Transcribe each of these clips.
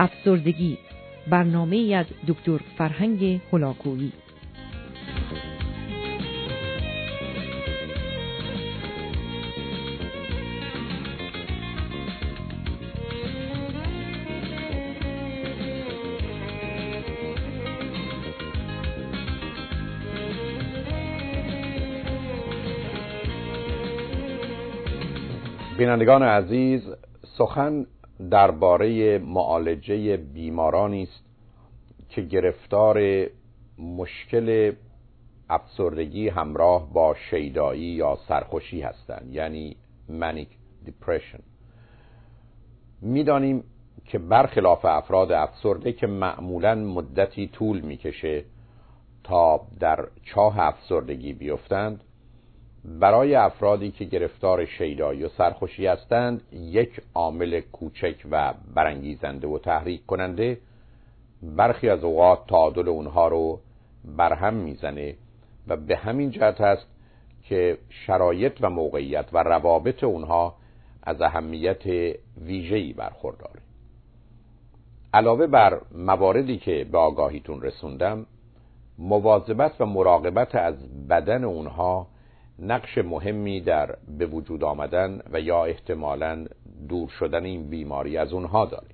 افسردگی. برنامه ای از دکتر فرهنگ هلاکویی. بینندگان عزیز سخن درباره معالجه بیمارانی است که گرفتار مشکل افسردگی همراه با شیدایی یا سرخوشی هستند یعنی منیک دیپرشن می‌دانیم که برخلاف افراد افسرده که معمولا مدتی طول می‌کشه تا در چاه افسردگی بیفتند برای افرادی که گرفتار شیدایی و سرخوشی هستند یک عامل کوچک و برانگیزنده و تحریک کننده برخی از اوقات تعادل اونها رو برهم می‌زنه و به همین جهت است که شرایط و موقعیت و روابط اونها از اهمیت ویژه‌ای برخورداره. علاوه بر مواردی که به آگاهیتون رسوندم مواظبت و مراقبت از بدن اونها نقش مهمی در به وجود آمدن و یا احتمالا دور شدن این بیماری از اونها داره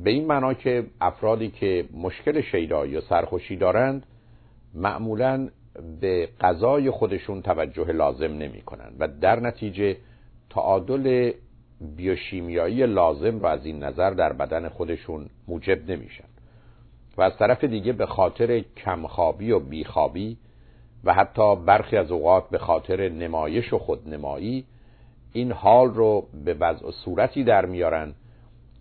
به این معنا که افرادی که مشکل شیدایی و سرخوشی دارند معمولا به غذای خودشون توجه لازم نمی کنند و در نتیجه تعادل بیوشیمیایی لازم را از این نظر در بدن خودشون موجب نمیشن. و از طرف دیگه به خاطر کمخوابی و بیخوابی و حتی برخی از اوقات به خاطر نمایش و خودنمایی این حال رو به وضع صورتی در میارن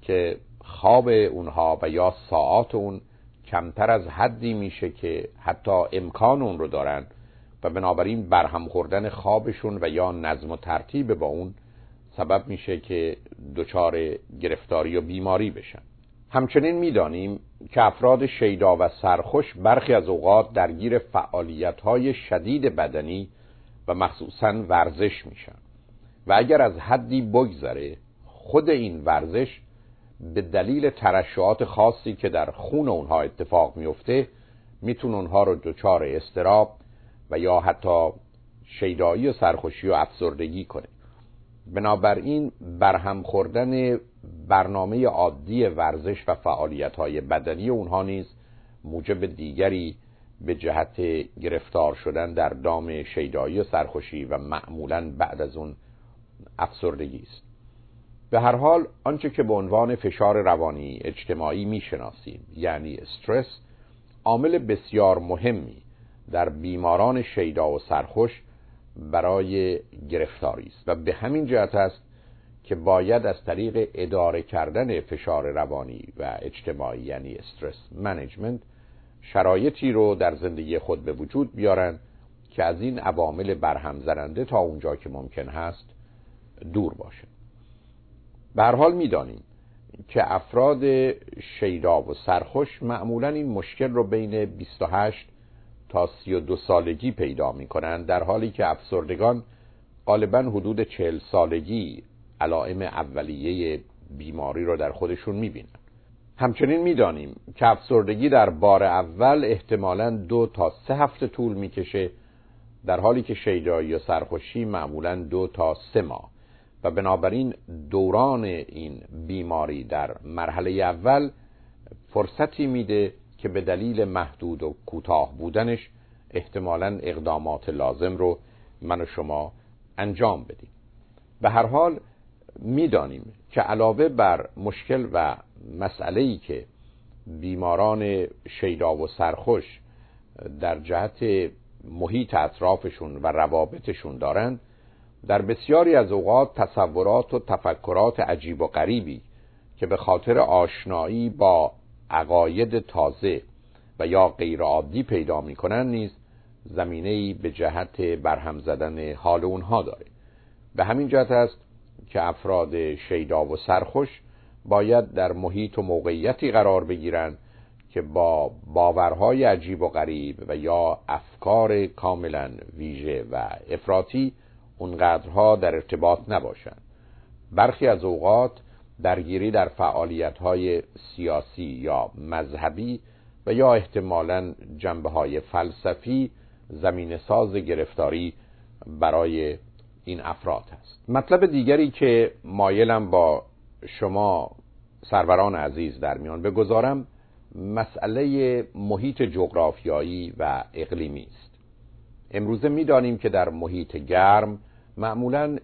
که خواب اونها و یا ساعات اون کمتر از حدی میشه که حتی امکان اون رو دارن و بنابراین برهم خوردن خوابشون و یا نظم و ترتیب با اون سبب میشه که دچار گرفتاری و بیماری بشن. همچنین می‌دانیم که افراد شیدا و سرخوش برخی از اوقات درگیر فعالیت های شدید بدنی و مخصوصا ورزش میشن. و اگر از حدی بگذره خود این ورزش به دلیل ترشعات خاصی که در خون اونها اتفاق میفته می‌تونه اونها رو دچار استراب و یا حتی شیدایی و سرخوشی و افسردگی کنه. بنابراین برهم خوردن برنامه عادی ورزش و فعالیت های بدنی اونها نیز موجب دیگری به جهت گرفتار شدن در دام شیدایی و سرخوشی و معمولا بعد از اون افسردگی است. به هر حال آنچه که به عنوان فشار روانی اجتماعی می‌شناسیم یعنی استرس عامل بسیار مهمی در بیماران شیدا و سرخوش برای گرفتاری است و به همین جهت است که باید از طریق اداره کردن فشار روانی و اجتماعی یعنی استرس منیجمنت شرایطی رو در زندگی خود به وجود بیارن که از این عوامل برهم زننده تا اونجا که ممکن هست دور باشه. به حال می‌دانیم که افراد شیدا و سرخوش معمولا این مشکل رو بین 28 تا 32 سالگی پیدا می کنند در حالی که افسردگان غالبا حدود 40 سالگی علائم اولیه بیماری رو در خودشون می‌بینن. همچنین می‌دانیم که افسردگی در بار اول احتمالا دو تا سه هفته طول می‌کشه در حالی که شیدایی یا سرخوشی معمولا دو تا سه ماه. و بنابراین دوران این بیماری در مرحله اول فرصتی میده که به دلیل محدود و کوتاه بودنش احتمالا اقدامات لازم رو من و شما انجام بدیم. به هر حال می‌دانیم که علاوه بر مشکل و مسئله ای که بیماران شیدا و سرخوش در جهت محیط اطرافشون و روابطشون دارند در بسیاری از اوقات تصورات و تفکرات عجیب و غریبی که به خاطر آشنایی با عقاید تازه و یا غیرعادی پیدا می‌کنن نیز زمینه به جهت برهم زدن حال اونها داره. به همین جهت است که افراد شیدا و سرخوش باید در محیط و موقعیتی قرار بگیرند که با باورهای عجیب و غریب و یا افکار کاملا ویژه و افراطی اونقدرها در ارتباط نباشند. برخی از اوقات درگیری در فعالیت های سیاسی یا مذهبی و یا احتمالا جنبه های فلسفی زمین ساز گرفتاری برای این افراد هست. مطلب دیگری که مایلم با شما سروران عزیز در میان بگذارم مسئله محیط جغرافیایی و اقلیمی است. امروزه می‌دانیم که در محیط گرم معمولا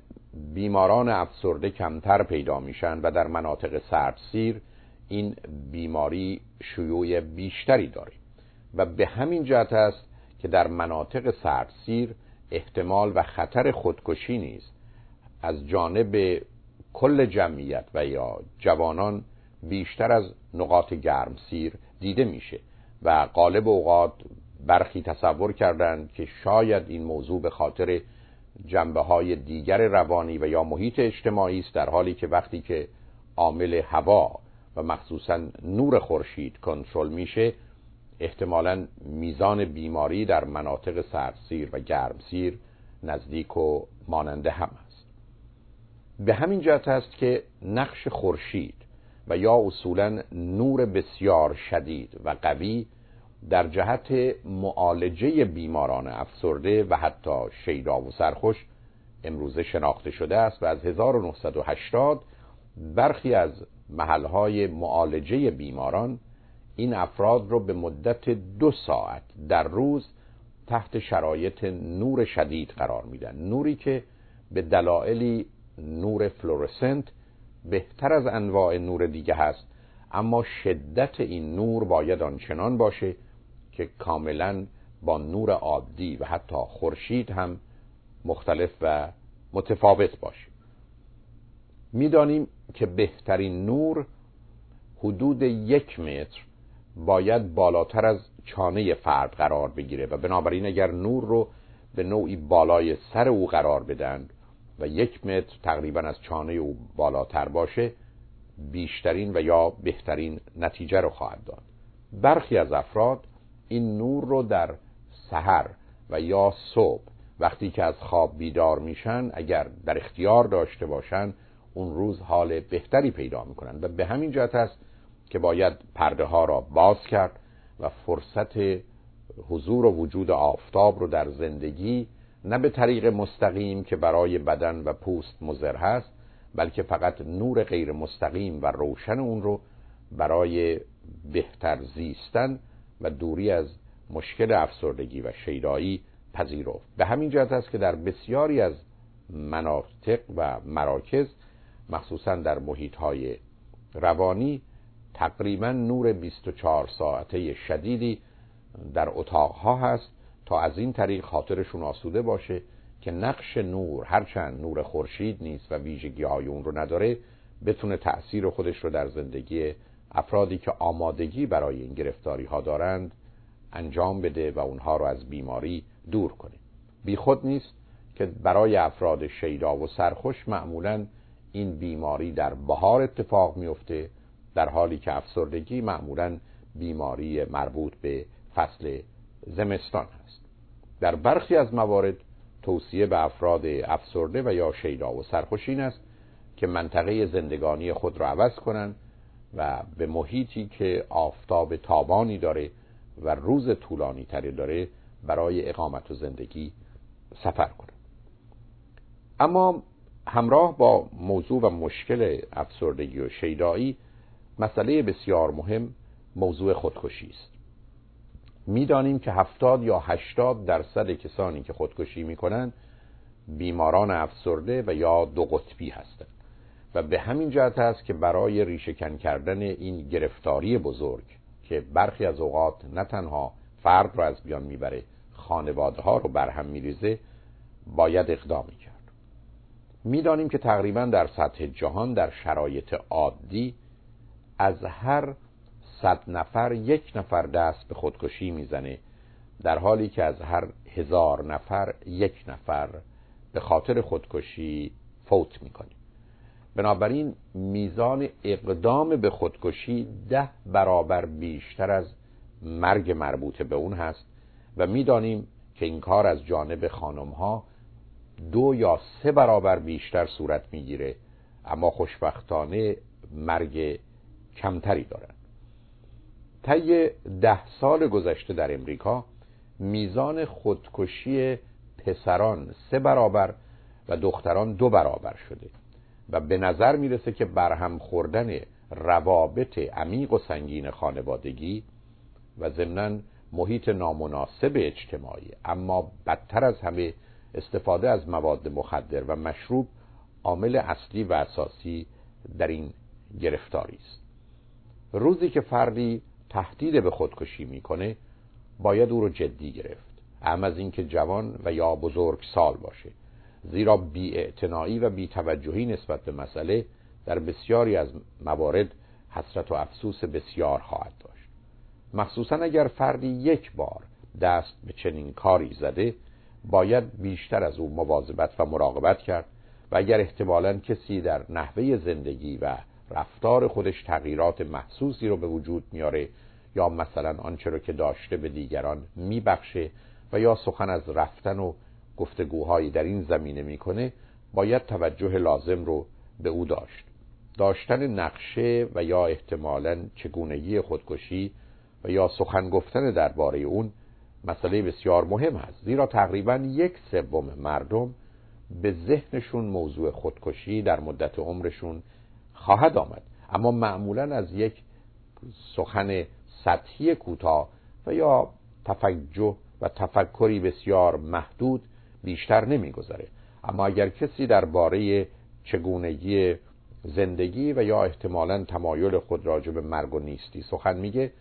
بیماران افسرده کمتر پیدا میشن و در مناطق سردسیر این بیماری شیوع بیشتری داره. و به همین جهت است که در مناطق سردسیر احتمال و خطر خودکشی نیز از جانب کل جمعیت و یا جوانان بیشتر از نقاط گرمسیر دیده میشه و غالب اوقات برخی تصور کردند که شاید این موضوع به خاطر جنبه های دیگر روانی و یا محیط اجتماعی است در حالی که وقتی که عامل هوا و مخصوصا نور خورشید کنترل میشه احتمالا میزان بیماری در مناطق سردسیر و گرمسیر نزدیک و ماننده هم است. به همین جهت است که نقش خورشید و یا اصولا نور بسیار شدید و قوی در جهت معالجه بیماران افسرده و حتی شیدا و سرخوش امروزه شناخته شده است و از 1980 برخی از محلهای معالجه بیماران این افراد رو به مدت دو ساعت در روز تحت شرایط نور شدید قرار میدن. نوری که به دلایلی نور فلورسنت بهتر از انواع نور دیگه هست اما شدت این نور باید آنچنان باشه که کاملا با نور عادی و حتی خورشید هم مختلف و متفاوت باشه. می‌دانیم که بهترین نور حدود یک متر باید بالاتر از چانه فرد قرار بگیره و بنابراین اگر نور رو به نوعی بالای سر او قرار بدن و یک متر تقریبا از چانه او بالاتر باشه بیشترین و یا بهترین نتیجه رو خواهد داد. برخی از افراد این نور رو در سحر و یا صبح وقتی که از خواب بیدار میشن اگر در اختیار داشته باشن اون روز حال بهتری پیدا می‌کنن. و به همین جهت است که باید پرده ها را باز کرد و فرصت حضور و وجود آفتاب رو در زندگی نه به طریق مستقیم که برای بدن و پوست مضر هست بلکه فقط نور غیر مستقیم و روشن اون رو برای بهتر زیستن و دوری از مشکل افسردگی و شیدایی پذیرفت. به همین جهت است که در بسیاری از مناطق و مراکز مخصوصا در محیط های روانی تقریبا نور 24 ساعته شدیدی در اتاقها هست تا از این طریق خاطرشون آسوده باشه که نقش نور هرچند نور خورشید نیست و ویژگی های اون رو نداره بتونه تأثیر خودش رو در زندگی افرادی که آمادگی برای این گرفتاری ها دارند انجام بده و اونها رو از بیماری دور کنه. بی خود نیست که برای افراد شیدا و سرخوش معمولا این بیماری در بهار اتفاق میفته در حالی که افسردگی معمولا بیماری مربوط به فصل زمستان هست در برخی از موارد توصیه به افراد افسرده و یا شیدا و سرخوشین است که منطقه زندگانی خود را عوض کنند و به محیطی که آفتاب تابانی داره و روز طولانی تری داره برای اقامت و زندگی سفر کنند. اما همراه با موضوع و مشکل افسردگی و شیدایی مسئله بسیار مهم موضوع خودکشی است. می‌دانیم که هفتاد یا هشتاد درصد کسانی که خودکشی می‌کنند بیماران افسرده و یا دو قطبی هستند و به همین جهت است که برای ریشهکن کردن این گرفتاری بزرگ که برخی از اوقات نه تنها فرد را از بیان می‌بره خانواده ها رو برهم میریزه باید اقدامی کرد می‌دانیم که تقریبا در سطح جهان در شرایط عادی از هر صد نفر یک نفر دست به خودکشی می‌زنه در حالی که از هر هزار نفر یک نفر به خاطر خودکشی فوت می‌کنه. بنابراین میزان اقدام به خودکشی ده برابر بیشتر از مرگ مربوط به اون هست و می‌دانیم که این کار از جانب خانم ها دو یا سه برابر بیشتر صورت می‌گیره. اما خوشبختانه مرگ کمتری دارند طی ده سال گذشته در امریکا میزان خودکشی پسران سه برابر و دختران دو برابر شده و به نظر می‌رسه که برهم خوردن روابط عمیق و سنگین خانوادگی و ضمنا محیط نامناسب اجتماعی اما بدتر از همه استفاده از مواد مخدر و مشروب عامل اصلی و اساسی در این گرفتاری است. روزی که فردی تهدید به خودکشی می‌کنه باید او رو جدی گرفت. اهم از اینکه جوان و یا بزرگ سال باشه. زیرا بیاعتنایی و بیتوجهی نسبت به مسئله در بسیاری از موارد حسرت و افسوس بسیار خواهد داشت. مخصوصا اگر فردی یک بار دست به چنین کاری زده باید بیشتر از او مواظبت و مراقبت کرد و اگر احتمالا کسی در نحوه زندگی و رفتار خودش تغییرات محسوسی رو به وجود میاره یا مثلا آنچه رو که داشته به دیگران میبخشه و یا سخن از رفتن و گفتگوهایی در این زمینه می‌کنه باید توجه لازم رو به او داشت. داشتن نقشه و یا احتمالا چگونگی خودکشی و یا سخن گفتن درباره اون مسئله بسیار مهم است. زیرا تقریبا یک سوم مردم به ذهنشون موضوع خودکشی در مدت عمرشون خواهد آمد. اما معمولا از یک سخن سطحی کوتاه و یا تفجه و تفکری بسیار محدود بیشتر نمیگذره اما اگر کسی درباره چگونگی زندگی و یا احتمالا تمایل خود راجع به مرگ و نیستی سخن میگه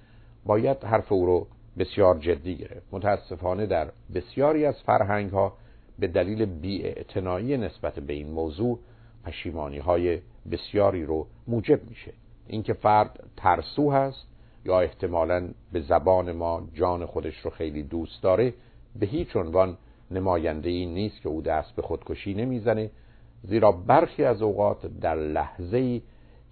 باید حرف او رو بسیار جدی گرفت متاسفانه در بسیاری از فرهنگ ها به دلیل بیاعتنایی نسبت به این موضوع پشیمانی های بسیاری رو موجب میشه. اینکه فرد ترسو هست یا احتمالا به زبان ما جان خودش رو خیلی دوست داره به هیچ عنوان نماینده این نیست که او دست به خودکشی نمی‌زنه. زیرا برخی از اوقات در لحظه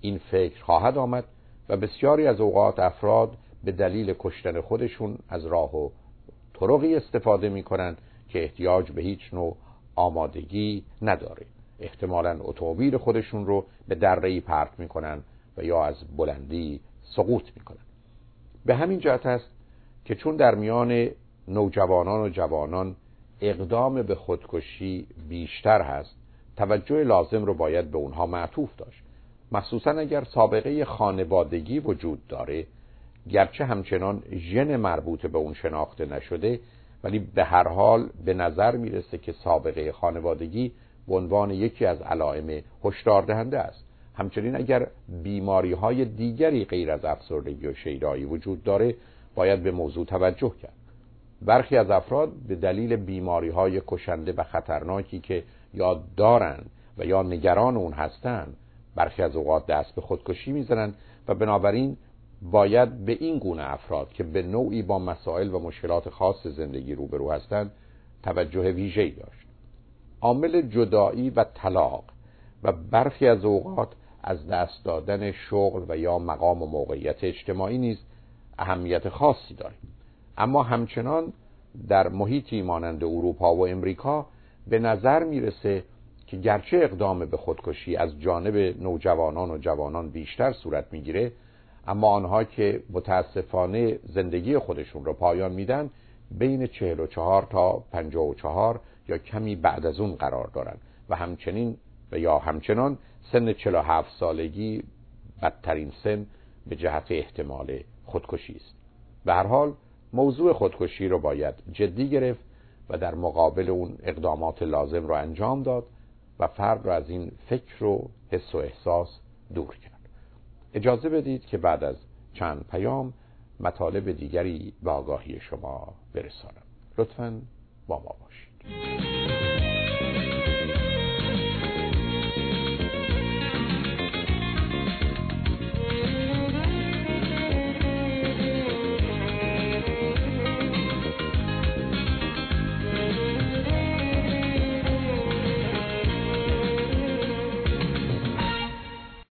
این فکر خواهد آمد و بسیاری از اوقات افراد به دلیل کشتن خودشون از راه و طرقی استفاده می‌کنن که احتیاج به هیچ نوع آمادگی نداره. احتمالا اتومبیل خودشون رو به دره پرت می‌کنن و یا از بلندی سقوط می‌کنن. به همین جهت است که چون در میان نوجوانان و جوانان اقدام به خودکشی بیشتر هست توجه لازم رو باید به اونها معطوف داشت. مخصوصا اگر سابقه خانوادگی وجود داره گرچه همچنان ژن مربوط به اون شناخته نشده ولی به هر حال به نظر می‌رسه که سابقه خانوادگی به عنوان یکی از علائم هشدار دهنده است. همچنین اگر بیماری های دیگری غیر از افسردگی و شیدایی وجود داره باید به موضوع توجه کرد. برخی از افراد به دلیل بیماری های کشنده و خطرناکی که یا دارن و یا نگران اون هستند برخی از اوقات دست به خودکشی می‌زنند و بنابراین باید به این گونه افراد که به نوعی با مسائل و مشکلات خاص زندگی روبرو هستند توجه ویژه‌ای داشت. عامل جدایی و طلاق و برخی از اوقات از دست دادن شغل و یا مقام و موقعیت اجتماعی نیز اهمیت خاصی داره اما همچنان در محیطی مانند اروپا و امریکا به نظر می‌رسه که گرچه اقدام به خودکشی از جانب نوجوانان و جوانان بیشتر صورت می‌گیره اما آنها که متاسفانه زندگی خودشون رو پایان میدن بین 44 تا 54 یا کمی بعد از اون قرار دارن. و همچنین و یا همچنان سن 47 سالگی بدترین سن به جهت احتمال خودکشی است. به هر حال موضوع خودکشی رو باید جدی گرفت و در مقابل اون اقدامات لازم رو انجام داد و فرد رو از این فکر و حس و احساس دور کرد. اجازه بدید که بعد از چند پیام مطالب دیگری به آگاهی شما برسانم. لطفا با ما باشید. week.